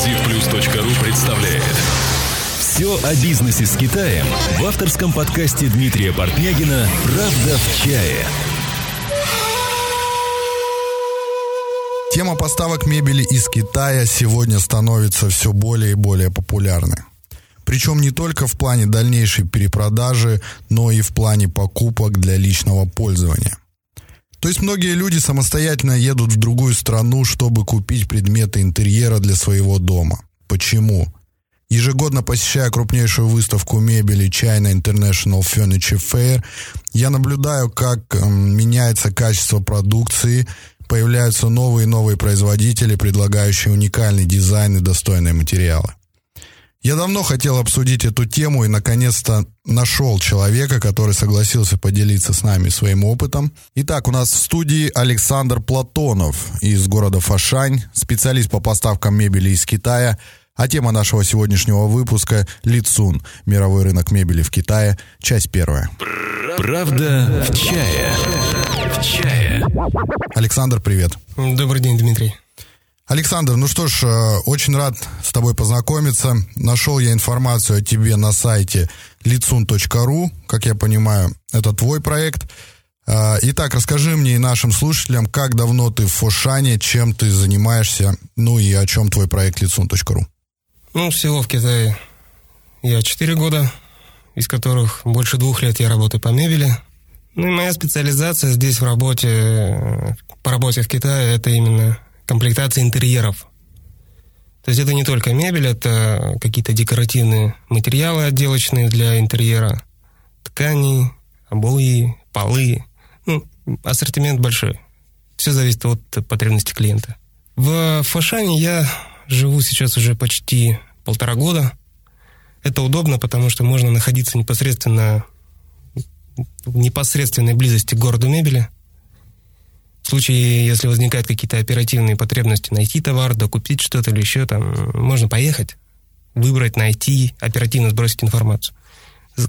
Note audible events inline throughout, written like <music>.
Транзитплюс.ру представляет Все о бизнесе с Китаем в авторском подкасте Дмитрия Портнягина «Правда в чае». Тема поставок мебели из Китая сегодня становится все более и более популярной. Причем не только в плане дальнейшей перепродажи, но и в плане покупок для личного пользования. То есть многие люди самостоятельно едут в другую страну, чтобы купить предметы интерьера для своего дома. Почему? Ежегодно посещая крупнейшую выставку мебели China International Furniture Fair, я наблюдаю, как э, меняется качество продукции, появляются новые и новые производители, предлагающие уникальный дизайн и достойные материалы. Я давно хотел обсудить эту тему и, наконец-то, нашел человека, который согласился поделиться с нами своим опытом. Итак, у нас в студии Александр Платонов из города Фашань, специалист по поставкам мебели из Китая. А тема нашего сегодняшнего выпуска – Лицун. Мировой рынок мебели в Китае. Часть первая. Правда в чае. В чае. Александр, привет. Добрый день, Дмитрий. Александр, ну что ж, э, очень рад с тобой познакомиться. Нашел я информацию о тебе на сайте litsun.ru. Как я понимаю, это твой проект. Э, итак, расскажи мне и нашим слушателям, как давно ты в Фошане, чем ты занимаешься, ну и о чем твой проект litsun.ru. Ну, всего в Китае я 4 года, из которых больше двух лет я работаю по мебели. Ну и моя специализация здесь в работе, э, по работе в Китае, это именно комплектации интерьеров. То есть это не только мебель, это какие-то декоративные материалы отделочные для интерьера, ткани, обои, полы. Ну, ассортимент большой. Все зависит от потребностей клиента. В Фашане я живу сейчас уже почти полтора года. Это удобно, потому что можно находиться непосредственно в непосредственной близости к городу мебели – в случае, если возникают какие-то оперативные потребности найти товар, докупить что-то или еще, там можно поехать, выбрать, найти, оперативно сбросить информацию.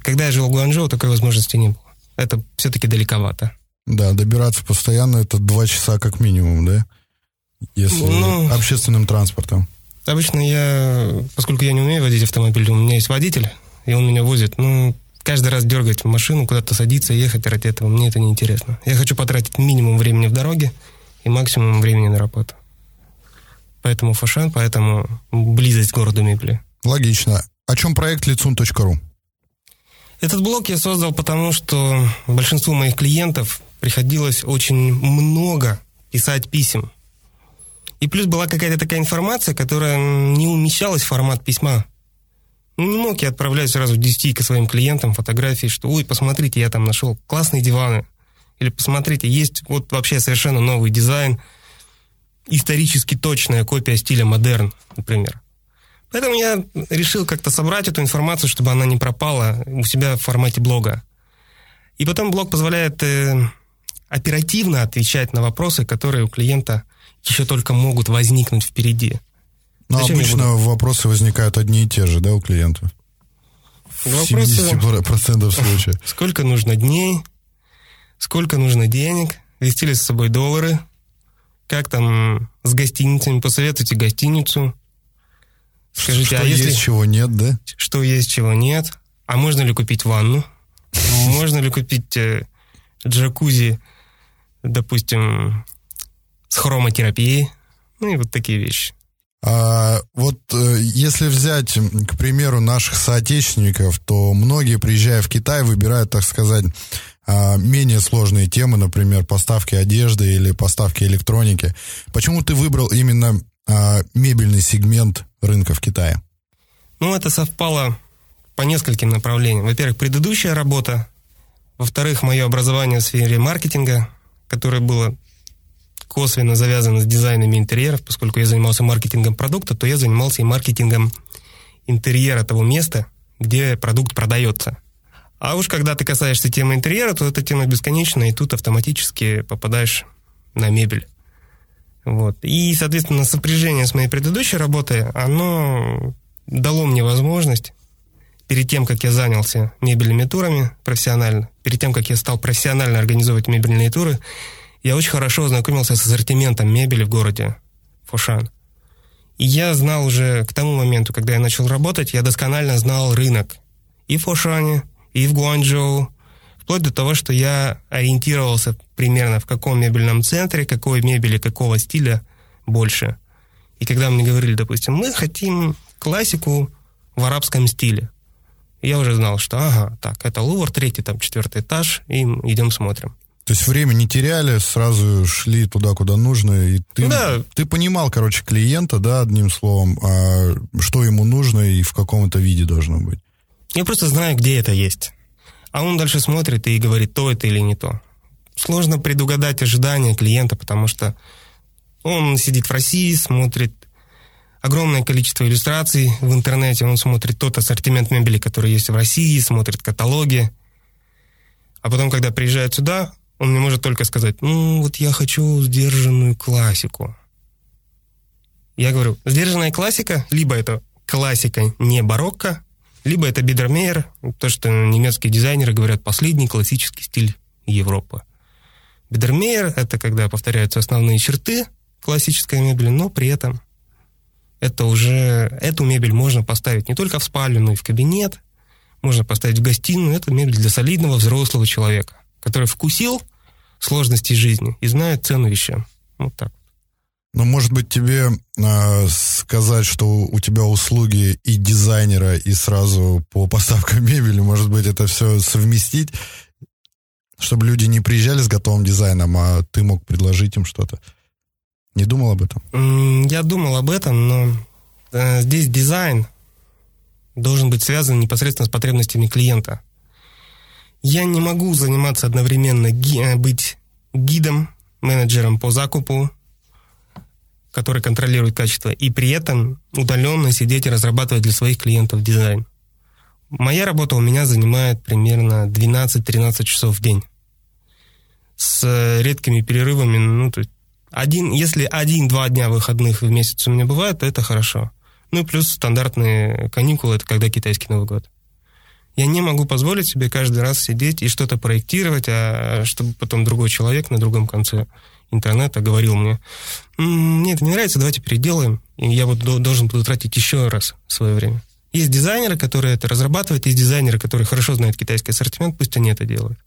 Когда я жил в Гуанчжоу, такой возможности не было. Это все-таки далековато. Да, добираться постоянно это два часа как минимум, да? Если ну, общественным транспортом. Обычно я, поскольку я не умею водить автомобиль, у меня есть водитель, и он меня возит, ну, каждый раз дергать машину, куда-то садиться, ехать ради этого, мне это неинтересно. Я хочу потратить минимум времени в дороге и максимум времени на работу. Поэтому Фашан, поэтому близость к городу мебели. Логично. О чем проект лицун.ру? Этот блог я создал потому, что большинству моих клиентов приходилось очень много писать писем. И плюс была какая-то такая информация, которая не умещалась в формат письма. Не мог я отправлять сразу в десятийка своим клиентам фотографии, что, ой, посмотрите, я там нашел классные диваны. Или посмотрите, есть вот вообще совершенно новый дизайн, исторически точная копия стиля модерн, например. Поэтому я решил как-то собрать эту информацию, чтобы она не пропала у себя в формате блога. И потом блог позволяет э, оперативно отвечать на вопросы, которые у клиента еще только могут возникнуть впереди. Но Зачем обычно вопросы возникают одни и те же, да, у клиентов? Вопросы... 70% случаев. <laughs> Сколько нужно дней? Сколько нужно денег? Вести ли с собой доллары? Как там с гостиницами? Посоветуйте гостиницу. Скажите, что а если... есть, чего нет, да? Что есть, чего нет. А можно ли купить ванну? <laughs> Можно ли купить э, джакузи, допустим, с хромотерапией? Ну и вот такие вещи. А, вот э, если взять, к примеру, наших соотечественников, то многие, приезжая в Китай, выбирают, так сказать, а, менее сложные темы, например, поставки одежды или поставки электроники. Почему ты выбрал именно а, мебельный сегмент рынка в Китае? Ну, это совпало по нескольким направлениям. Во-первых, предыдущая работа. Во-вторых, мое образование в сфере маркетинга, которое было косвенно завязано с дизайнами интерьеров, поскольку я занимался маркетингом продукта, то я занимался и маркетингом интерьера того места, где продукт продается. А уж когда ты касаешься темы интерьера, то эта тема бесконечна, и тут автоматически попадаешь на мебель. Вот. И, соответственно, сопряжение с моей предыдущей работой, оно дало мне возможность перед тем, как я занялся мебельными турами профессионально, перед тем, как я стал профессионально организовывать мебельные туры, я очень хорошо ознакомился с ассортиментом мебели в городе Фошан. я знал уже к тому моменту, когда я начал работать, я досконально знал рынок и в Фошане, и в Гуанчжоу, вплоть до того, что я ориентировался примерно в каком мебельном центре, какой мебели, какого стиля больше. И когда мне говорили, допустим, мы хотим классику в арабском стиле, я уже знал, что ага, так, это Лувр, третий, там, четвертый этаж, и идем смотрим. То есть время не теряли, сразу шли туда, куда нужно, и ты, Да. ты понимал, короче, клиента, да, одним словом, а, что ему нужно и в каком это виде должно быть. Я просто знаю, где это есть. А он дальше смотрит и говорит, то это или не то. Сложно предугадать ожидания клиента, потому что он сидит в России, смотрит огромное количество иллюстраций в интернете, он смотрит тот ассортимент мебели, который есть в России, смотрит каталоги. А потом, когда приезжает сюда, он не может только сказать, ну, вот я хочу сдержанную классику. Я говорю, сдержанная классика, либо это классика не барокко, либо это Бидермейер, то, что немецкие дизайнеры говорят, последний классический стиль Европы. Бидермейер — это когда повторяются основные черты классической мебели, но при этом это уже, эту мебель можно поставить не только в спальню, но и в кабинет, можно поставить в гостиную. Это мебель для солидного взрослого человека, который вкусил сложности жизни и знает цену вещам. Вот так. Но, может быть, тебе а, сказать, что у тебя услуги и дизайнера, и сразу по поставкам <laughs> мебели, может быть, это все совместить, чтобы люди не приезжали с готовым дизайном, а ты мог предложить им что-то. Не думал об этом? Я думал об этом, но э, здесь дизайн должен быть связан непосредственно с потребностями клиента. Я не могу заниматься одновременно, ги- э, быть гидом, менеджером по закупу, который контролирует качество, и при этом удаленно сидеть и разрабатывать для своих клиентов дизайн. Моя работа у меня занимает примерно 12-13 часов в день. С э, редкими перерывами, ну, то есть один, если один-два дня выходных в месяц у меня бывает, то это хорошо. Ну и плюс стандартные каникулы, это когда китайский Новый год. Я не могу позволить себе каждый раз сидеть и что-то проектировать, а чтобы потом другой человек на другом конце интернета говорил мне, «М, мне это не нравится, давайте переделаем, и я вот до- должен буду тратить еще раз свое время. Есть дизайнеры, которые это разрабатывают, есть дизайнеры, которые хорошо знают китайский ассортимент, пусть они это делают.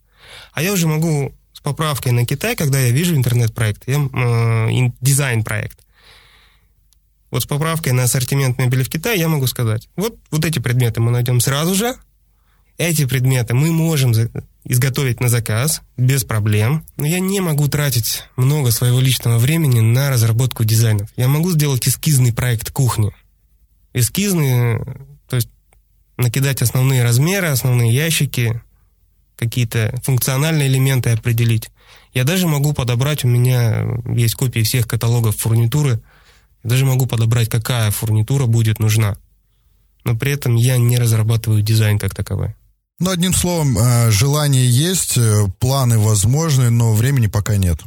А я уже могу с поправкой на Китай, когда я вижу интернет-проект, я, э, дизайн-проект. Вот с поправкой на ассортимент мебели в Китае я могу сказать, вот, вот эти предметы мы найдем сразу же, эти предметы мы можем изготовить на заказ без проблем, но я не могу тратить много своего личного времени на разработку дизайнов. Я могу сделать эскизный проект кухни. Эскизный, то есть накидать основные размеры, основные ящики, какие-то функциональные элементы определить. Я даже могу подобрать, у меня есть копии всех каталогов фурнитуры, я даже могу подобрать, какая фурнитура будет нужна. Но при этом я не разрабатываю дизайн как таковой. Ну, одним словом, э, желание есть, э, планы возможны, но времени пока нет.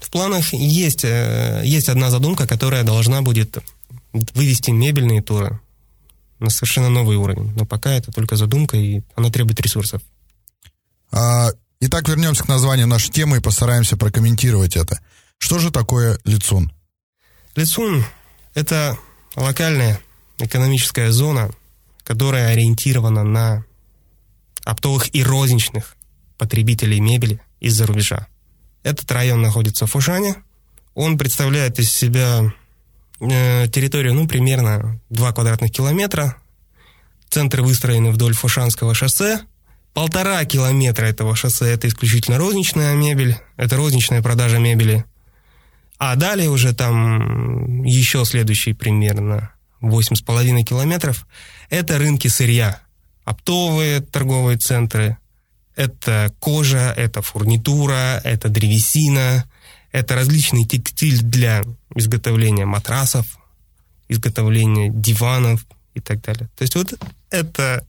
В планах есть, э, есть одна задумка, которая должна будет вывести мебельные туры на совершенно новый уровень. Но пока это только задумка, и она требует ресурсов. А, Итак, вернемся к названию нашей темы и постараемся прокомментировать это. Что же такое лицун? Лицун – это локальная экономическая зона, которая ориентирована на оптовых и розничных потребителей мебели из-за рубежа. Этот район находится в Фушане. Он представляет из себя э, территорию, ну, примерно 2 квадратных километра. Центры выстроены вдоль Фушанского шоссе. Полтора километра этого шоссе – это исключительно розничная мебель, это розничная продажа мебели. А далее уже там еще следующий примерно 8,5 километров – это рынки сырья. Оптовые торговые центры, это кожа, это фурнитура, это древесина, это различный текстиль для изготовления матрасов, изготовления диванов и так далее. То есть вот это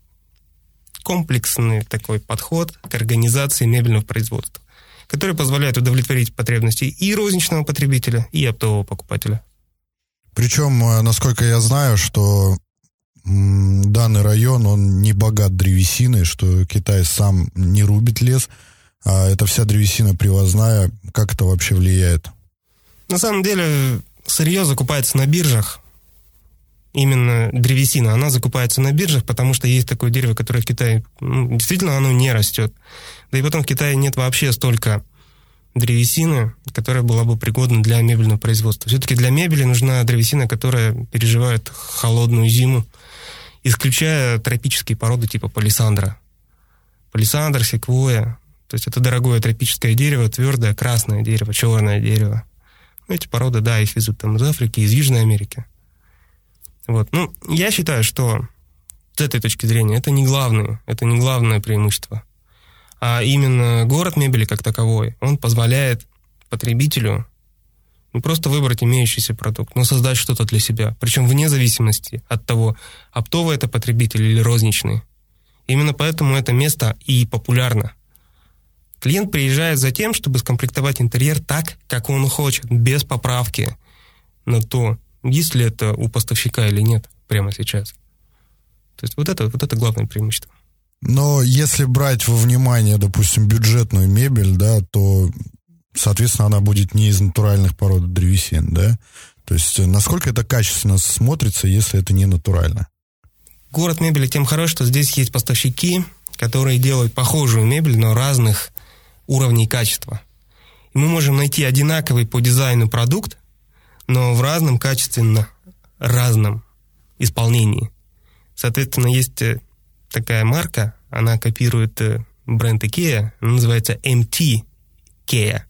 комплексный такой подход к организации мебельного производства, который позволяет удовлетворить потребности и розничного потребителя, и оптового покупателя. Причем, э, насколько я знаю, что данный район, он не богат древесиной, что Китай сам не рубит лес, а эта вся древесина привозная. Как это вообще влияет? На самом деле, сырье закупается на биржах, именно древесина, она закупается на биржах, потому что есть такое дерево, которое в Китае, ну, действительно, оно не растет. Да и потом в Китае нет вообще столько древесины, которая была бы пригодна для мебельного производства. Все-таки для мебели нужна древесина, которая переживает холодную зиму, исключая тропические породы типа палисандра. Палисандр, секвоя. То есть это дорогое тропическое дерево, твердое, красное дерево, черное дерево. Эти породы, да, их везут там из Африки, из Южной Америки. Вот. Ну, я считаю, что с этой точки зрения это не главное, это не главное преимущество. А именно город мебели как таковой, он позволяет потребителю не просто выбрать имеющийся продукт, но создать что-то для себя. Причем вне зависимости от того, оптовый это потребитель или розничный. Именно поэтому это место и популярно. Клиент приезжает за тем, чтобы скомплектовать интерьер так, как он хочет, без поправки на то, есть ли это у поставщика или нет прямо сейчас. То есть вот это, вот это главное преимущество. Но если брать во внимание, допустим, бюджетную мебель, да, то, соответственно, она будет не из натуральных пород древесин, да? То есть насколько это качественно смотрится, если это не натурально? Город мебели тем хорош, что здесь есть поставщики, которые делают похожую мебель, но разных уровней качества. И мы можем найти одинаковый по дизайну продукт, но в разном качественно разном исполнении. Соответственно, есть э, такая марка, она копирует э, бренд IKEA, называется MT IKEA.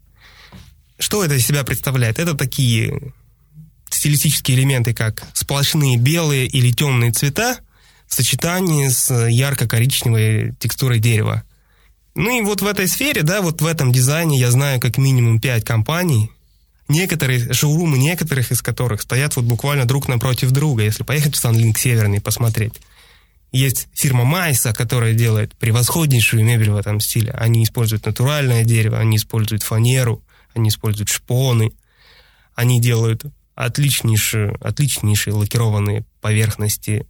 Что это из себя представляет? Это такие стилистические элементы, как сплошные белые или темные цвета в сочетании с ярко-коричневой текстурой дерева. Ну и вот в этой сфере, да, вот в этом дизайне я знаю как минимум пять компаний, некоторые шоурумы, некоторых из которых стоят вот буквально друг напротив друга, если поехать в Санлинг Северный посмотреть. Есть фирма Майса, которая делает превосходнейшую мебель в этом стиле. Они используют натуральное дерево, они используют фанеру, они используют шпоны, они делают отличнейшие, отличнейшие лакированные поверхности,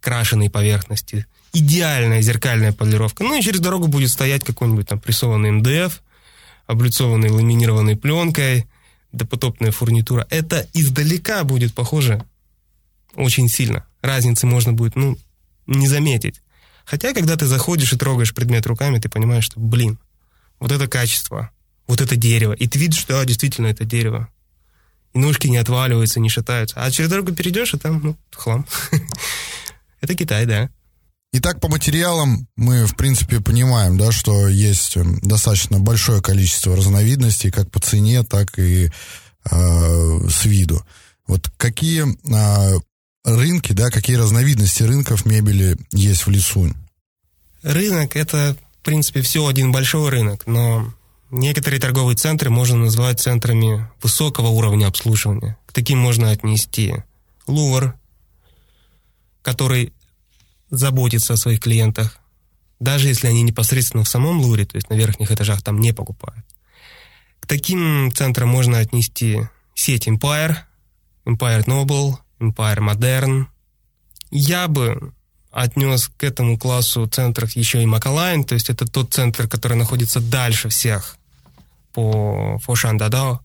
крашеные поверхности, идеальная зеркальная полировка. Ну и через дорогу будет стоять какой-нибудь там прессованный МДФ, облицованный ламинированной пленкой, допотопная фурнитура. Это издалека будет похоже очень сильно. Разницы можно будет, ну, не заметить. Хотя, когда ты заходишь и трогаешь предмет руками, ты понимаешь, что, блин, вот это качество, вот это дерево. И ты видишь, что, да, действительно, это дерево. И ножки не отваливаются, не шатаются. А через дорогу перейдешь, и там, ну, хлам. <laughs> Это Китай, да. Итак, по материалам мы, в принципе, понимаем, да, что есть эм, достаточно большое количество разновидностей, как по цене, так и э, с виду. Вот какие э, рынки, да, какие разновидности рынков мебели есть в Лисунь? Рынок – это, в принципе, все один большой рынок, но некоторые торговые центры можно назвать центрами высокого уровня обслуживания. К таким можно отнести Лувр, который заботится о своих клиентах, даже если они непосредственно в самом Лувре, то есть на верхних этажах там не покупают. К таким центрам можно отнести сеть Empire, Empire Noble, Empire Modern. Я бы отнес к этому классу центров еще и Макалайн, то есть это тот центр, который находится дальше всех по Фошан Дадао.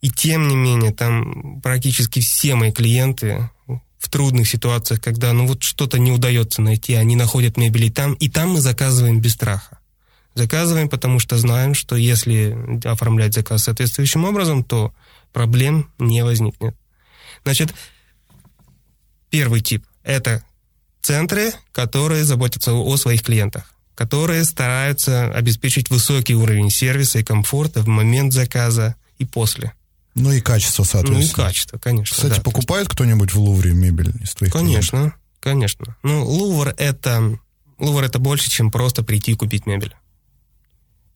И тем не менее, там практически все мои клиенты в трудных ситуациях, когда ну вот что-то не удается найти, они находят мебель и там, и там мы заказываем без страха. Заказываем, потому что знаем, что если оформлять заказ соответствующим образом, то проблем не возникнет. Значит, первый тип – это центры, которые заботятся о своих клиентах, которые стараются обеспечить высокий уровень сервиса и комфорта в момент заказа и после. Ну и качество, соответственно. Ну и качество, конечно. Кстати, да, покупает кто-нибудь в Лувре мебель из твоих Конечно, клиентов? конечно. Ну, Лувр это, Лувр это больше, чем просто прийти и купить мебель.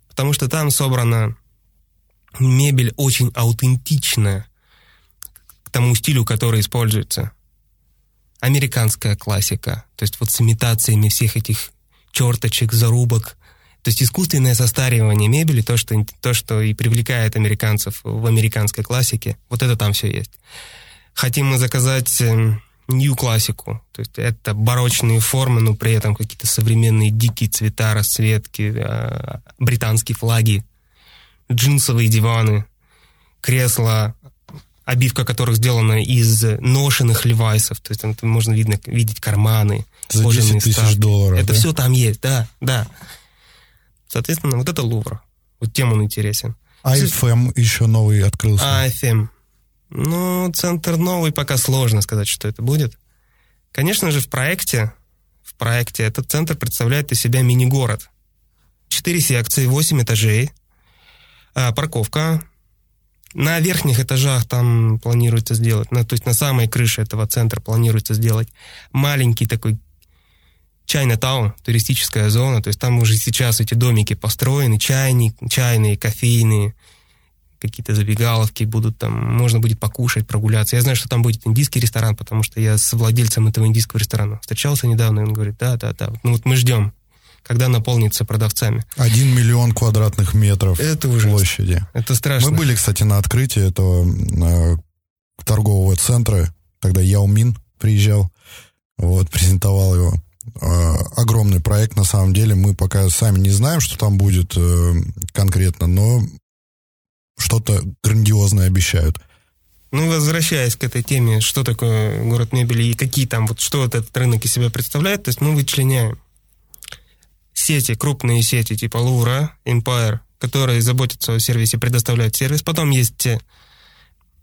Потому что там собрана мебель очень аутентичная тому стилю, который используется. Американская классика. То есть вот с имитациями всех этих черточек, зарубок, то есть искусственное состаривание мебели, то что, то, что и привлекает американцев в американской классике, вот это там все есть. Хотим мы заказать нью эм, то есть это барочные формы, но при этом какие-то современные дикие цвета, расцветки, э, британские флаги, джинсовые диваны, кресла обивка которых сделана из ношенных левайсов, то есть там, там можно видно, видеть карманы, За 10 тысяч долларов, Это да? все там есть, да, да. Соответственно, вот это Лувр. Вот тем он интересен. IFM еще новый открылся. АФМ. Ну, центр новый, пока сложно сказать, что это будет. Конечно же, в проекте, в проекте этот центр представляет из себя мини-город. Четыре секции, восемь этажей, а, парковка. На верхних этажах там планируется сделать, на, то есть на самой крыше этого центра планируется сделать маленький такой Чайна-таун, туристическая зона, то есть там уже сейчас эти домики построены, чайник, чайные, кофейные, какие-то забегаловки будут там, можно будет покушать, прогуляться. Я знаю, что там будет индийский ресторан, потому что я с владельцем этого индийского ресторана встречался недавно, и он говорит, да, да, да, ну вот мы ждем, когда наполнится продавцами. Один миллион квадратных метров Это ужасно. площади. Это страшно. Мы были, кстати, на открытии этого э, торгового центра, когда Яомин приезжал, вот, презентовал его. Э, огромный проект, на самом деле. Мы пока сами не знаем, что там будет э, конкретно, но что-то грандиозное обещают. Ну, возвращаясь к этой теме, что такое город мебели и какие там, вот что вот этот рынок из себя представляет, то есть мы вычленяем сети, крупные сети типа Лура, Empire, которые заботятся о сервисе, предоставляют сервис. Потом есть, э,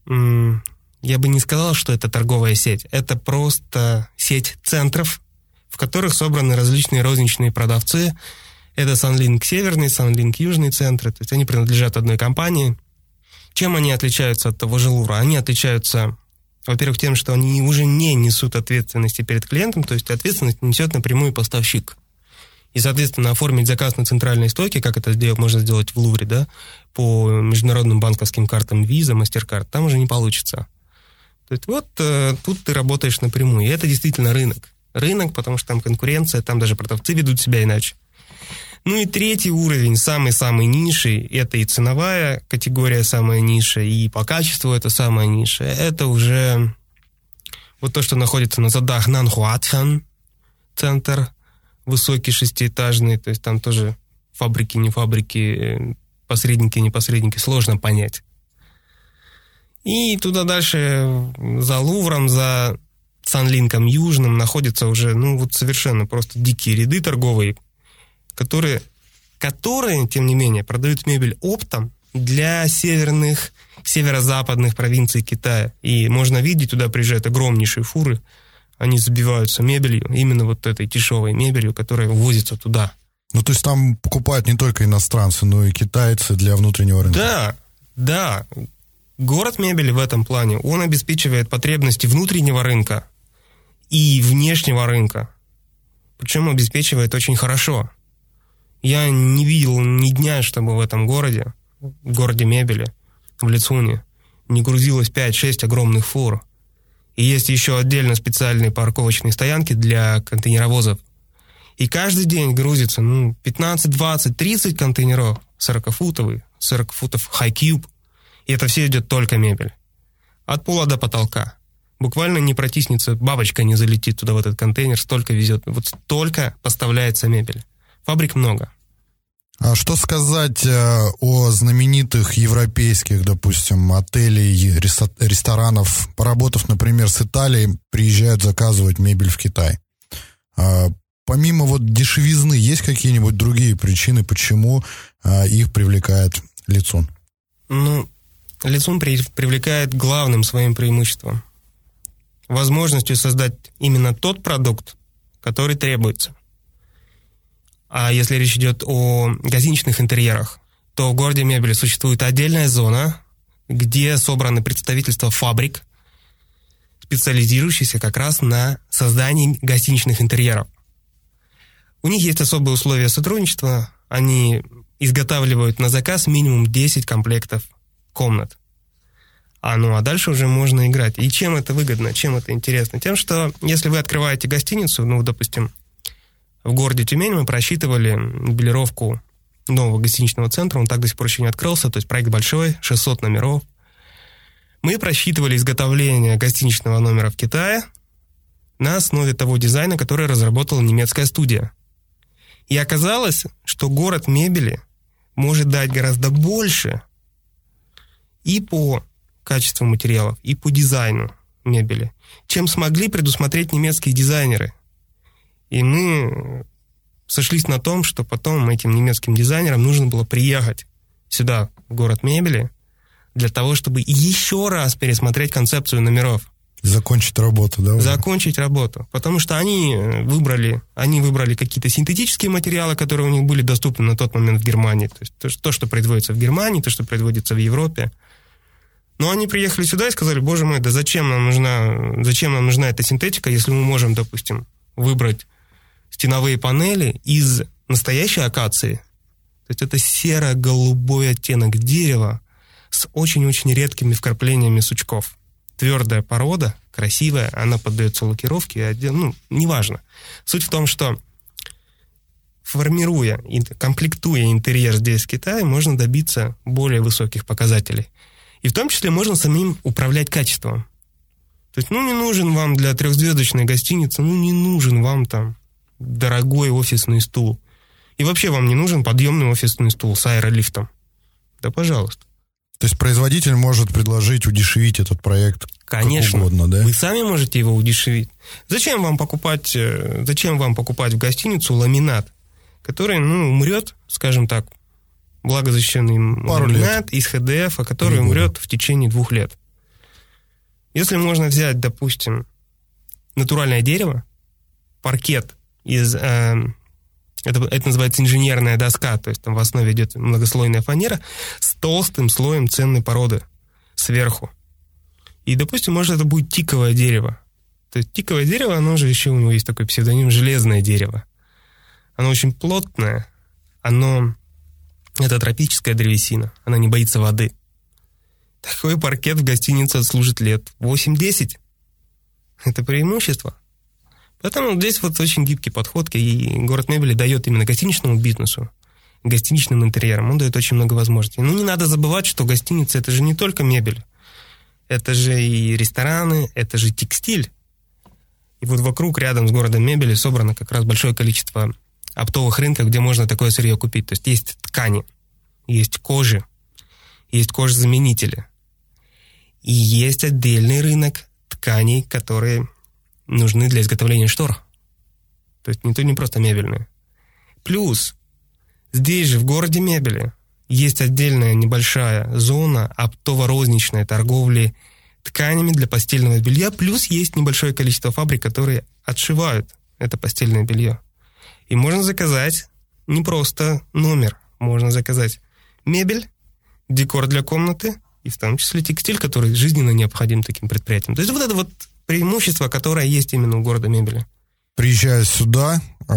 я бы не сказал, что это торговая сеть, это просто сеть центров, в которых собраны различные розничные продавцы. Это Sunlink северный, Sunlink южный центры, то есть они принадлежат одной компании. Чем они отличаются от того же Лура? Они отличаются, во-первых, тем, что они уже не несут ответственности перед клиентом, то есть ответственность несет напрямую поставщик. И, соответственно, оформить заказ на центральной стойке, как это сделать, можно сделать в Лувре, да, по международным банковским картам Visa, MasterCard, там уже не получится. То есть вот э, тут ты работаешь напрямую, и это действительно рынок. Рынок, потому что там конкуренция, там даже продавцы ведут себя иначе. Ну и третий уровень, самый-самый низший, это и ценовая категория самая низшая, и по качеству это самая низшая. Это уже вот то, что находится на задах Нанхуатхан, центр, высокий шестиэтажный, то есть там тоже фабрики, не фабрики, э, посредники, не посредники, сложно понять. И туда дальше за Лувром, за Санлинком Южным находятся уже, ну, вот совершенно просто дикие ряды торговые, которые, которые, тем не менее, продают мебель оптом для северных, северо-западных провинций Китая. И можно видеть, туда приезжают огромнейшие фуры, они забиваются мебелью, именно вот этой дешевой мебелью, которая возится туда. Ну, то есть там покупают не только иностранцы, но и китайцы для внутреннего рынка. Да, да. Город мебели в этом плане, он обеспечивает потребности внутреннего рынка и внешнего рынка. Причем обеспечивает очень хорошо. Я не видел ни дня, чтобы в этом городе, в городе мебели, в Лицуне, не грузилось 5-6 огромных фур. И есть еще отдельно специальные парковочные стоянки для контейнеровозов. И каждый день грузится ну, 15, 20, 30 контейнеров 40-футовые, 40 футов high cube. И это все идет только мебель. От пола до потолка. Буквально не протиснется, бабочка не залетит туда в этот контейнер, столько везет. Вот столько поставляется мебель. Фабрик много. А что сказать э, о знаменитых европейских, допустим, отелей, ресто- ресторанов? Поработав, например, с Италией, приезжают заказывать мебель в Китай. А, помимо вот дешевизны, есть какие-нибудь другие причины, почему а, их привлекает Лицун? Ну, Лицун при- привлекает главным своим преимуществом. Возможностью создать именно тот продукт, который требуется. А если речь идет о гостиничных интерьерах, то в городе мебели существует отдельная зона, где собраны представительства фабрик, специализирующихся как раз на создании гостиничных интерьеров. У них есть особые условия сотрудничества. Они изготавливают на заказ минимум 10 комплектов комнат. А ну а дальше уже можно играть. И чем это выгодно, чем это интересно? Тем, что если вы открываете гостиницу, ну, допустим, в городе Тюмень мы просчитывали мебелировку нового гостиничного центра, он так до сих пор еще не открылся, то есть проект большой, 600 номеров. Мы просчитывали изготовление гостиничного номера в Китае на основе того дизайна, который разработала немецкая студия. И оказалось, что город мебели может дать гораздо больше и по качеству материалов и по дизайну мебели, чем смогли предусмотреть немецкие дизайнеры. И мы сошлись на том, что потом этим немецким дизайнерам нужно было приехать сюда, в город мебели, для того, чтобы еще раз пересмотреть концепцию номеров. Закончить работу, да? Закончить работу. Потому что они выбрали, они выбрали какие-то синтетические материалы, которые у них были доступны на тот момент в Германии. То есть то, что производится в Германии, то, что производится в Европе. Но они приехали сюда и сказали, боже мой, да зачем нам нужна, зачем нам нужна эта синтетика, если мы можем, допустим, выбрать стеновые панели из настоящей акации. То есть это серо-голубой оттенок дерева с очень-очень редкими вкраплениями сучков твердая порода, красивая, она поддается лакировке, ну, неважно. Суть в том, что формируя, комплектуя интерьер здесь, в Китае, можно добиться более высоких показателей. И в том числе можно самим управлять качеством. То есть, ну, не нужен вам для трехзвездочной гостиницы, ну, не нужен вам там дорогой офисный стул. И вообще вам не нужен подъемный офисный стул с аэролифтом. Да, пожалуйста. То есть производитель может предложить удешевить этот проект Конечно. как угодно, да? Вы сами можете его удешевить. Зачем вам покупать, э, зачем вам покупать в гостиницу ламинат, который, ну, умрет, скажем так, благозащищенный Пару ламинат лет. из ХДФ, а который Три умрет в течение двух лет. Если можно взять, допустим, натуральное дерево, паркет из э, это, это называется инженерная доска, то есть там в основе идет многослойная фанера с толстым слоем ценной породы сверху. И, допустим, может, это будет тиковое дерево. То есть тиковое дерево, оно же еще у него есть такой псевдоним железное дерево. Оно очень плотное, оно... Это тропическая древесина, она не боится воды. Такой паркет в гостинице служит лет 8-10. Это преимущество. Поэтому здесь вот очень гибкий подход, и город мебели дает именно гостиничному бизнесу, гостиничным интерьерам, он дает очень много возможностей. Ну, не надо забывать, что гостиница – это же не только мебель, это же и рестораны, это же текстиль. И вот вокруг, рядом с городом мебели, собрано как раз большое количество оптовых рынков, где можно такое сырье купить. То есть есть ткани, есть кожи, есть кожзаменители. И есть отдельный рынок тканей, которые нужны для изготовления штор. То есть не то не просто мебельные. Плюс здесь же, в городе мебели, есть отдельная небольшая зона оптово-розничной торговли тканями для постельного белья, плюс есть небольшое количество фабрик, которые отшивают это постельное белье. И можно заказать не просто номер, можно заказать мебель, декор для комнаты, и в том числе текстиль, который жизненно необходим таким предприятиям. То есть вот это вот преимущество, которое есть именно у города мебели. Приезжая сюда, э,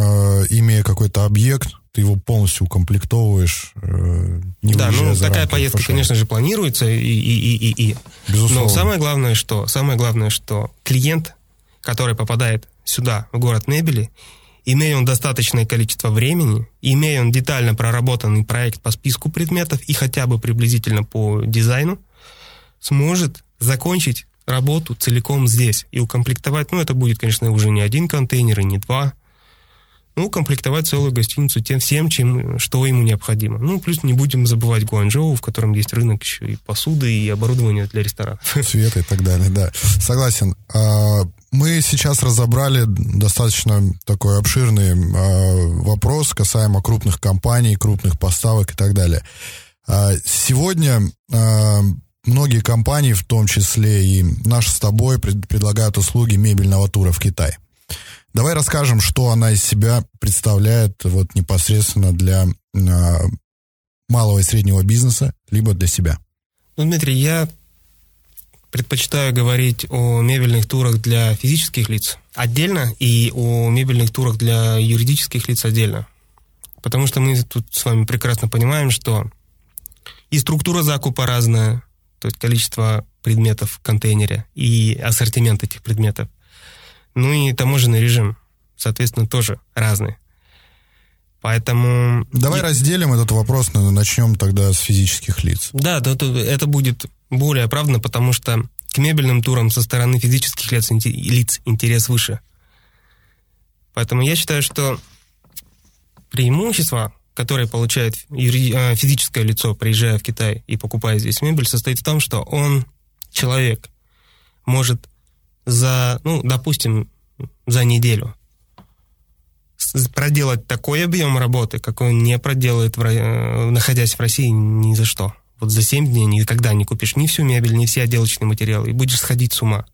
имея какой-то объект, ты его полностью укомплектовываешь, э, не Да, ну такая поездка, фашона. конечно же, планируется и, и, и, и, и. Безусловно. Но самое главное, что самое главное, что клиент, который попадает сюда, в город мебели, имея он достаточное количество времени, имея он детально проработанный проект по списку предметов и хотя бы приблизительно по дизайну, сможет закончить работу целиком здесь и укомплектовать, ну, это будет, конечно, уже не один контейнер и не два, ну, укомплектовать целую гостиницу тем всем, чем, что ему необходимо. Ну, плюс не будем забывать Гуанчжоу, в котором есть рынок еще и посуды, и оборудования для ресторанов. <laughs> Света и так далее, да. Согласен. А, мы сейчас разобрали достаточно такой обширный а, вопрос касаемо крупных компаний, крупных поставок и так далее. А, сегодня многие компании, в том числе и наши с тобой, пред, предлагают услуги мебельного тура в Китай. Давай расскажем, что она из себя представляет вот непосредственно для э, малого и среднего бизнеса, либо для себя. Ну, Дмитрий, я предпочитаю говорить о мебельных турах для физических лиц отдельно и о мебельных турах для юридических лиц отдельно. Потому что мы тут с вами прекрасно понимаем, что и структура закупа разная, то есть количество предметов в контейнере и ассортимент этих предметов. Ну и таможенный режим, соответственно, тоже разный. Поэтому... Давай и... разделим этот вопрос, начнем тогда с физических лиц. Да, это будет более оправданно, потому что к мебельным турам со стороны физических лиц, лиц интерес выше. Поэтому я считаю, что преимущество который получает. А, физическое лицо, приезжая в Китай и покупая здесь мебель, состоит в том, что он человек может за, ну, допустим, за неделю проделать такой объем работы, какой он не проделает, в, э, находясь в России ни за что. Вот за 7 дней никогда не купишь ни всю мебель, ни все отделочные материалы, и будешь сходить с ума.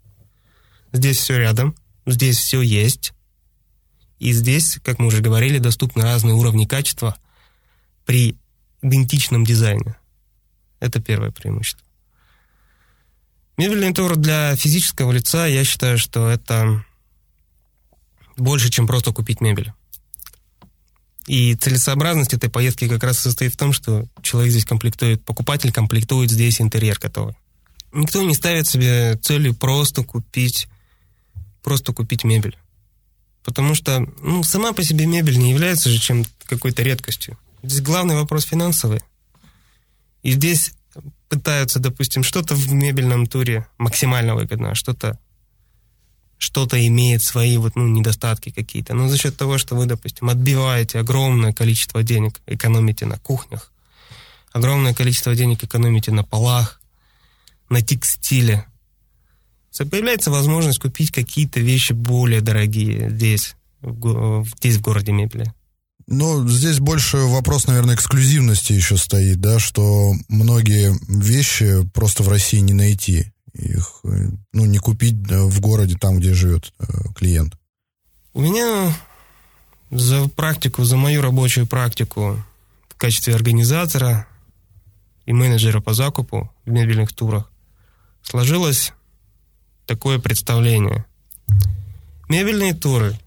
Здесь все рядом, здесь все есть. И здесь, как мы уже говорили, доступны разные уровни качества при идентичном дизайне. Это первое преимущество. Мебельный тур для физического лица, я считаю, что это больше, чем просто купить мебель. И целесообразность этой поездки как раз состоит в том, что человек здесь комплектует, покупатель комплектует здесь интерьер готовый. Никто не ставит себе целью просто купить, просто купить мебель. Потому что ну, сама по себе мебель не является же чем какой-то редкостью. Здесь главный вопрос финансовый. И здесь пытаются, допустим, что-то в мебельном туре максимально выгодно, а что-то что-то имеет свои вот, ну, недостатки какие-то. Но за счет того, что вы, допустим, отбиваете огромное количество денег, экономите на кухнях, огромное количество денег экономите на полах, на текстиле, появляется возможность купить какие-то вещи более дорогие здесь, в, здесь в городе мебели. Ну, здесь больше вопрос, наверное, эксклюзивности еще стоит, да, что многие вещи просто в России не найти. Их, ну, не купить в городе, там, где живет э, клиент. У меня за практику, за мою рабочую практику в качестве организатора и менеджера по закупу в мебельных турах сложилось такое представление. Мебельные туры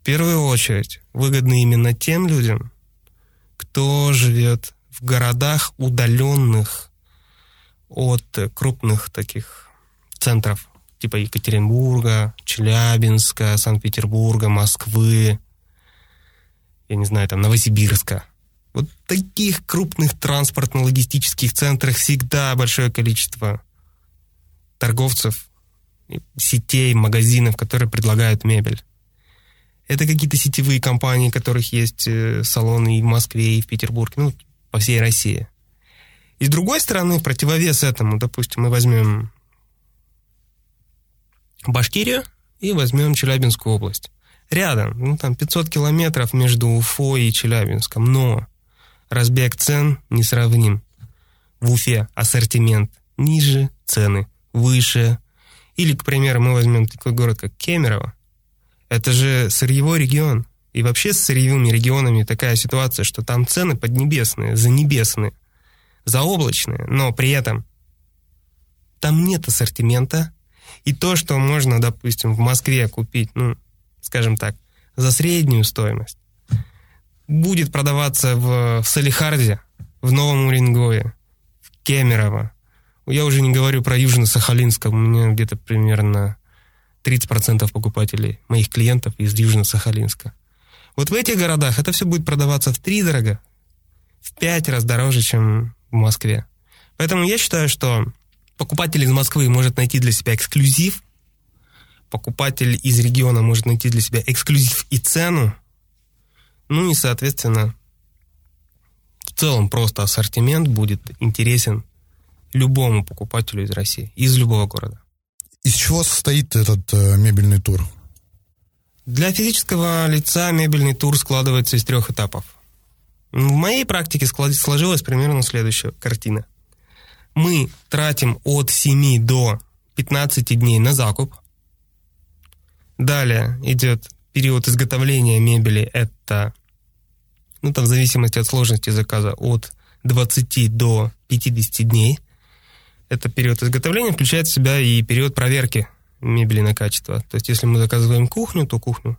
в первую очередь выгодны именно тем людям, кто живет в городах, удаленных от крупных таких центров, типа Екатеринбурга, Челябинска, Санкт-Петербурга, Москвы, я не знаю, там, Новосибирска. Вот таких крупных транспортно-логистических центрах всегда большое количество торговцев, сетей, магазинов, которые предлагают мебель. Это какие-то сетевые компании, которых есть э, салоны и в Москве, и в Петербурге, ну, по всей России. И с другой стороны, противовес этому, допустим, мы возьмем Башкирию и возьмем Челябинскую область. Рядом, ну, там 500 километров между Уфой и Челябинском, но разбег цен несравним. В Уфе ассортимент ниже, цены выше. Или, к примеру, мы возьмем такой город, как Кемерово, это же сырьевой регион. И вообще с сырьевыми регионами такая ситуация, что там цены поднебесные, занебесные, заоблачные, но при этом там нет ассортимента. И то, что можно, допустим, в Москве купить, ну, скажем так, за среднюю стоимость, будет продаваться в, в Салихарде, в Новом Уренгое, в Кемерово. Я уже не говорю про Южно-Сахалинском, у меня где-то примерно 30% покупателей моих клиентов из Южно-Сахалинска. Вот в этих городах это все будет продаваться в три дорого, в пять раз дороже, чем в Москве. Поэтому я считаю, что покупатель из Москвы может найти для себя эксклюзив, покупатель из региона может найти для себя эксклюзив и цену, ну и, соответственно, в целом просто ассортимент будет интересен любому покупателю из России, из любого города. Из чего состоит этот э, мебельный тур? Для физического лица мебельный тур складывается из трех этапов. В моей практике сложилась примерно следующая картина. Мы тратим от 7 до 15 дней на закуп. Далее идет период изготовления мебели. Это, ну там в зависимости от сложности заказа, от 20 до 50 дней – это период изготовления включает в себя и период проверки мебели на качество. То есть, если мы заказываем кухню, то кухню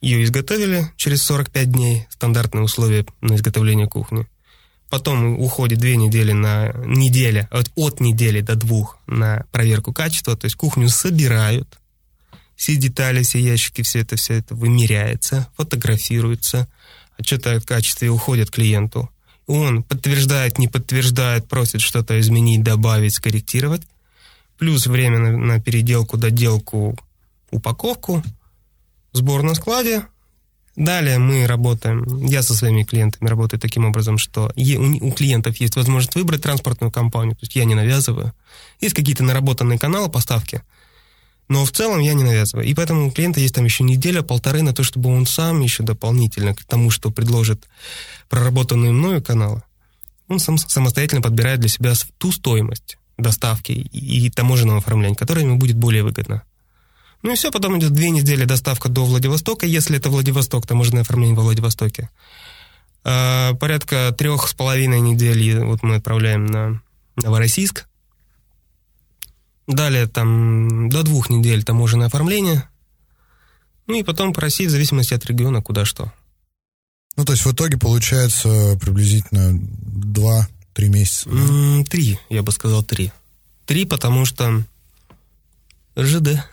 ее изготовили через 45 дней, стандартные условия на изготовление кухни. Потом уходит две недели на неделя, от, от недели до двух на проверку качества, то есть кухню собирают, все детали, все ящики, все это, все это вымеряется, фотографируется, отчеты о качестве уходят клиенту он подтверждает, не подтверждает, просит что-то изменить, добавить, скорректировать. Плюс время на, на переделку, доделку, упаковку, сбор на складе, Далее мы работаем, я со своими клиентами работаю таким образом, что у клиентов есть возможность выбрать транспортную компанию, то есть я не навязываю. Есть какие-то наработанные каналы поставки, но в целом я не навязываю. И поэтому у клиента есть там еще неделя-полторы на то, чтобы он сам еще дополнительно к тому, что предложит проработанные мною каналы, он сам самостоятельно подбирает для себя ту стоимость доставки и таможенного оформления, которая ему будет более выгодна. Ну и все, потом идет две недели доставка до Владивостока, если это Владивосток, таможенное оформление во Владивостоке. А, порядка трех с половиной недель вот мы отправляем на Новороссийск. Далее там до двух недель таможенное оформление. Ну и потом по России в зависимости от региона куда что. Ну, то есть в итоге получается приблизительно два-три месяца? Три, я бы сказал, три. Три, потому что РЖД.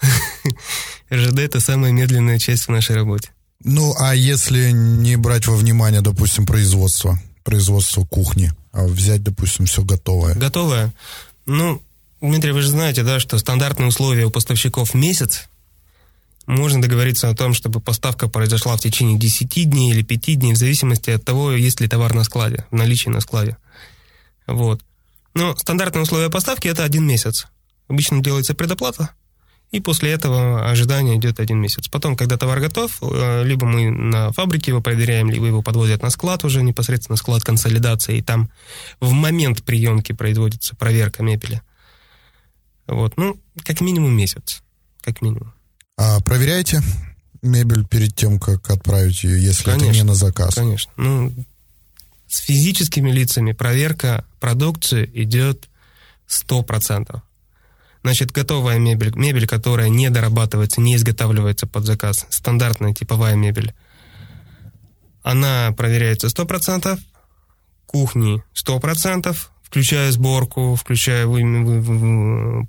<laughs> РЖД – это самая медленная часть в нашей работе. Ну, а если не брать во внимание, допустим, производство, производство кухни, а взять, допустим, все готовое? Готовое? Ну, Дмитрий, вы же знаете, да, что стандартные условия у поставщиков месяц, можно договориться о том, чтобы поставка произошла в течение 10 дней или 5 дней, в зависимости от того, есть ли товар на складе, в наличии на складе. Вот. Но стандартные условия поставки – это один месяц. Обычно делается предоплата, и после этого ожидание идет один месяц. Потом, когда товар готов, э, либо мы на фабрике его проверяем, либо его подвозят на склад уже непосредственно склад консолидации, и там в момент приемки производится проверка мебели. Вот, ну, как минимум месяц, как минимум. А проверяете мебель перед тем, как отправить ее, если конечно, это не на заказ? Конечно. Ну, с физическими лицами проверка продукции идет 100%. Значит, готовая мебель, мебель, которая не дорабатывается, не изготавливается под заказ, стандартная типовая мебель, она проверяется 100%, кухни 100%, включая сборку, включая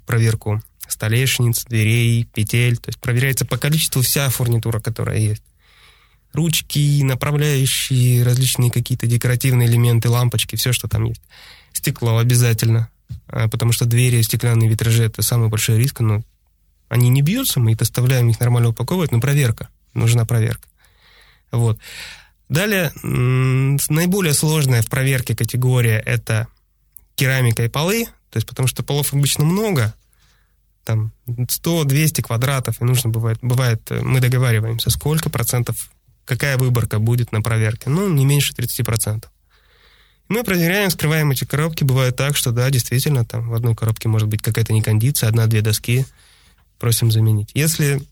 проверку столешниц, дверей, петель. То есть проверяется по количеству вся фурнитура, которая есть. Ручки, направляющие, различные какие-то декоративные элементы, лампочки, все, что там есть. Стекло обязательно, а, потому что двери, стеклянные витражи – это самый большой риск, но они не бьются, мы их оставляем, их нормально упаковывать, но проверка, нужна проверка. Вот. Далее, наиболее сложная в проверке категория – это керамика и полы, то есть потому что полов обычно много, там 100-200 квадратов, и нужно бывает, бывает, э, мы договариваемся, сколько процентов, какая выборка будет на проверке. Ну, не меньше 30%. Мы проверяем, скрываем эти коробки. Бывает так, что да, действительно, там в одной коробке может быть какая-то некондиция, одна-две доски, просим заменить. Если,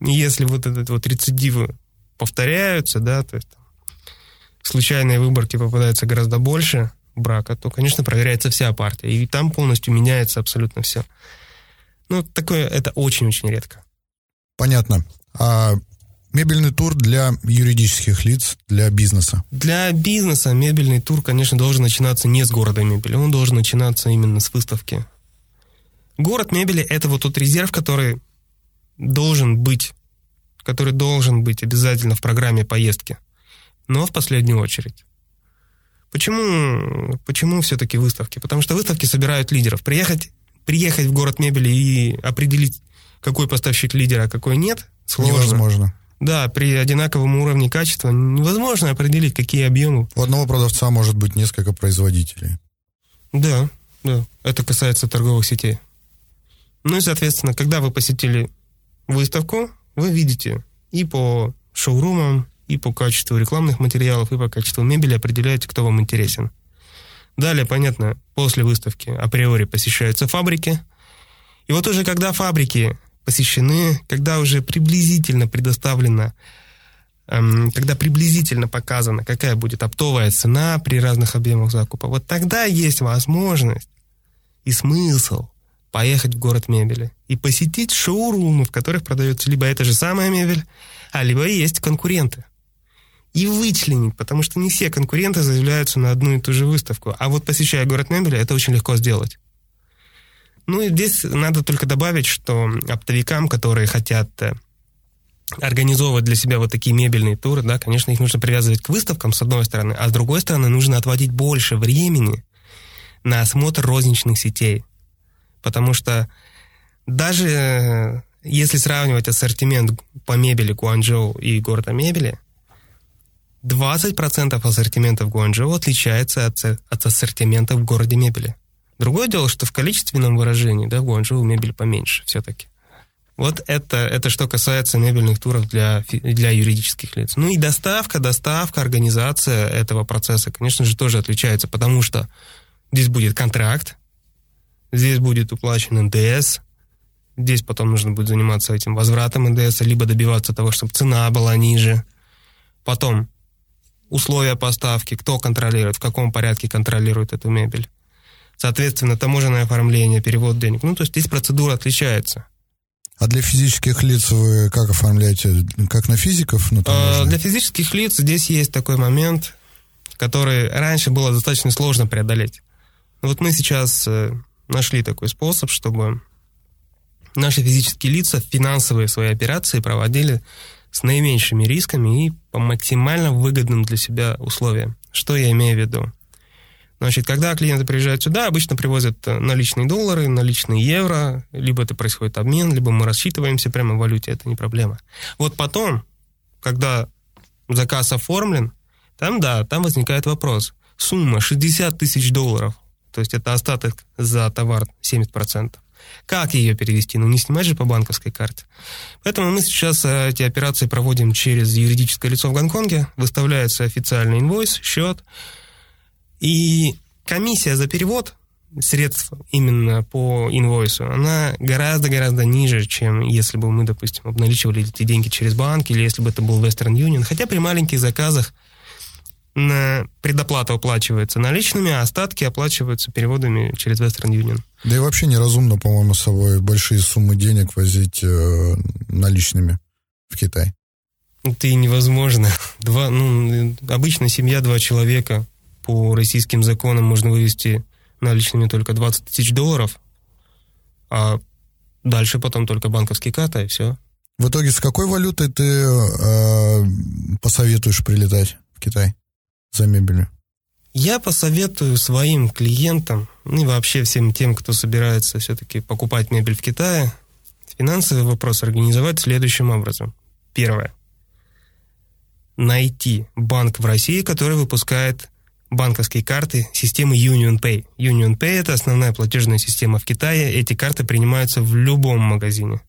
если вот этот вот рецидивы повторяются, да, то есть случайные выборки попадаются гораздо больше брака, то, конечно, проверяется вся партия. И там полностью меняется абсолютно все. Ну, такое это очень-очень редко. Понятно. А мебельный тур для юридических лиц, для бизнеса? Для бизнеса мебельный тур, конечно, должен начинаться не с города мебели, он должен начинаться именно с выставки. Город мебели – это вот тот резерв, который должен быть, который должен быть обязательно в программе поездки, но в последнюю очередь. Почему, почему все-таки выставки? Потому что выставки собирают лидеров. Приехать приехать в город мебели и определить, какой поставщик лидера, а какой нет, сложно. Невозможно. Да, при одинаковом уровне качества невозможно определить, какие объемы. У одного продавца может быть несколько производителей. Да, да. Это касается торговых сетей. Ну и, соответственно, когда вы посетили выставку, вы видите и по шоурумам, и по качеству рекламных материалов, и по качеству мебели определяете, кто вам интересен. Далее, понятно, после выставки априори посещаются фабрики. И вот уже когда фабрики посещены, когда уже приблизительно предоставлено, эм, когда приблизительно показано, какая будет оптовая цена при разных объемах закупа, вот тогда есть возможность и смысл поехать в город мебели и посетить шоурумы, в которых продается либо эта же самая мебель, а либо есть конкуренты и вычленить, потому что не все конкуренты заявляются на одну и ту же выставку. А вот посещая город мебели, это очень легко сделать. Ну и здесь надо только добавить, что оптовикам, которые хотят э, организовывать для себя вот такие мебельные туры, да, конечно, их нужно привязывать к выставкам, с одной стороны, а с другой стороны, нужно отводить больше времени на осмотр розничных сетей. Потому что даже э, если сравнивать ассортимент по мебели Гуанчжоу и города мебели, 20% ассортимента в Гуанчжоу отличается от, от ассортимента в городе мебели. Другое дело, что в количественном выражении, да, в Гуанчжоу мебель поменьше все-таки. Вот это, это что касается мебельных туров для, для юридических лиц. Ну и доставка, доставка, организация этого процесса, конечно же, тоже отличается, потому что здесь будет контракт, здесь будет уплачен НДС, здесь потом нужно будет заниматься этим возвратом НДС, либо добиваться того, чтобы цена была ниже. Потом условия поставки, кто контролирует, в каком порядке контролирует эту мебель. Соответственно, таможенное оформление, перевод денег. Ну, то есть здесь процедура отличается. А для физических лиц вы как оформляете? Как на физиков? На а, для физических лиц здесь есть такой момент, который раньше было достаточно сложно преодолеть. Вот мы сейчас э, нашли такой способ, чтобы наши физические лица финансовые свои операции проводили с наименьшими рисками и по максимально выгодным для себя условиям. Что я имею в виду? Значит, когда клиенты приезжают сюда, обычно привозят э, наличные доллары, наличные евро, либо это происходит обмен, либо мы рассчитываемся прямо в валюте, это не проблема. Вот потом, когда заказ оформлен, там, да, там возникает вопрос. Сумма 60 тысяч долларов, то есть это остаток за товар 70%. Как ее перевести? Ну, не снимать же по банковской карте. Поэтому мы сейчас э, эти операции проводим через юридическое лицо в Гонконге. Выставляется официальный инвойс, счет. И комиссия за перевод средств именно по инвойсу, она гораздо-гораздо ниже, чем если бы мы, допустим, обналичивали эти деньги через банк или если бы это был Western Union. Хотя при маленьких заказах предоплата уплачивается наличными, а остатки оплачиваются переводами через Western Union. Да и вообще неразумно, по-моему, с собой большие суммы денег возить э, наличными в Китай. Это и невозможно. <laughs> Два, ну, обычно семья, два человека. По российским законам можно вывести наличными только 20 тысяч долларов, а дальше потом только банковский ката, и все. В итоге с какой валютой ты э, посоветуешь прилетать в Китай? За мебелью? Я посоветую своим клиентам, ну и вообще всем тем, кто собирается все-таки покупать мебель в Китае, финансовый вопрос организовать следующим образом. Первое. Найти банк в России, который выпускает банковские карты системы Union Pay. Union Pay – это основная платежная система в Китае. Эти карты принимаются в любом магазине.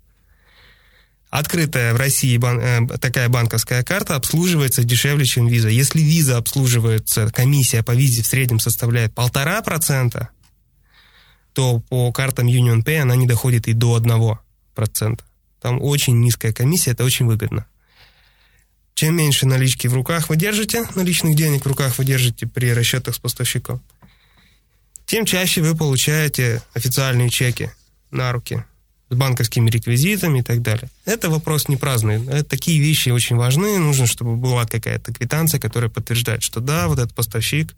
Открытая в России бан, э, такая банковская карта обслуживается дешевле, чем виза. Если виза обслуживается, комиссия по визе в среднем составляет полтора процента, то по картам Union Pay она не доходит и до одного процента. Там очень низкая комиссия, это очень выгодно. Чем меньше налички в руках вы держите, наличных денег в руках вы держите при расчетах с поставщиком, тем чаще вы получаете официальные чеки на руки с банковскими реквизитами и так далее. Это вопрос не праздный. Такие вещи очень важны. Нужно, чтобы была какая-то квитанция, которая подтверждает, что да, вот этот поставщик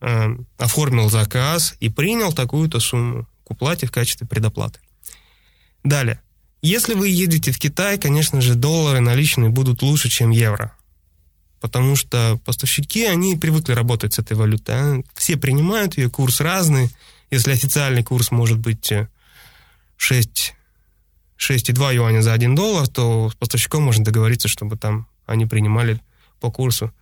э, оформил заказ и принял такую-то сумму к уплате в качестве предоплаты. Далее. Если вы едете в Китай, конечно же, доллары наличные будут лучше, чем евро. Потому что поставщики, они привыкли работать с этой валютой. А? Все принимают ее, курс разный. Если официальный курс может быть э, 6, 6,2 юаня за 1 доллар, то с поставщиком можно договориться, чтобы там они принимали по курсу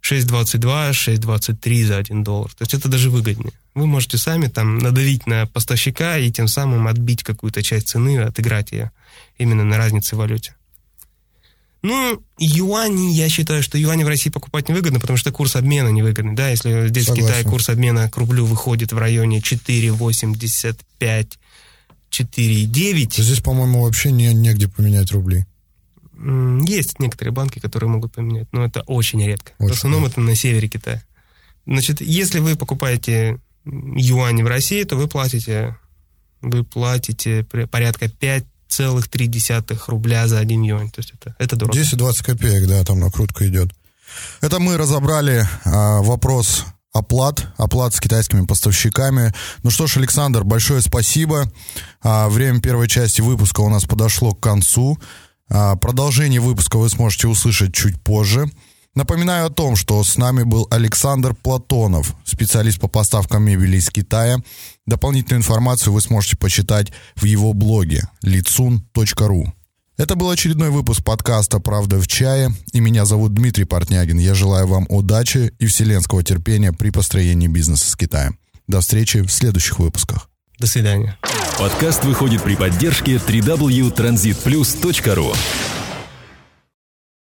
6,22, 6,23 за 1 доллар. То есть это даже выгоднее. Вы можете сами там надавить на поставщика и тем самым отбить какую-то часть цены, отыграть ее именно на разнице в валюте. Ну, юани, я считаю, что юани в России покупать невыгодно, потому что курс обмена невыгодный. Да, если здесь Согласен. в Китае курс обмена к рублю выходит в районе 4,85, 4,9. Здесь, по-моему, вообще не, негде поменять рубли. Есть некоторые банки, которые могут поменять, но это очень редко. Очень в основном редко. это на севере Китая. Значит, если вы покупаете юани в России, то вы платите, вы платите порядка 5,3 рубля за один юань. То есть это, это дорого. 10-20 копеек, да, там накрутка идет. Это мы разобрали а, вопрос оплат, оплат с китайскими поставщиками. Ну что ж, Александр, большое спасибо. А, время первой части выпуска у нас подошло к концу. А, продолжение выпуска вы сможете услышать чуть позже. Напоминаю о том, что с нами был Александр Платонов, специалист по поставкам мебели из Китая. Дополнительную информацию вы сможете почитать в его блоге litsun.ru. Это был очередной выпуск подкаста «Правда в чае», и меня зовут Дмитрий Портнягин. Я желаю вам удачи и вселенского терпения при построении бизнеса с Китаем. До встречи в следующих выпусках. До свидания. Подкаст выходит при поддержке www.transitplus.ru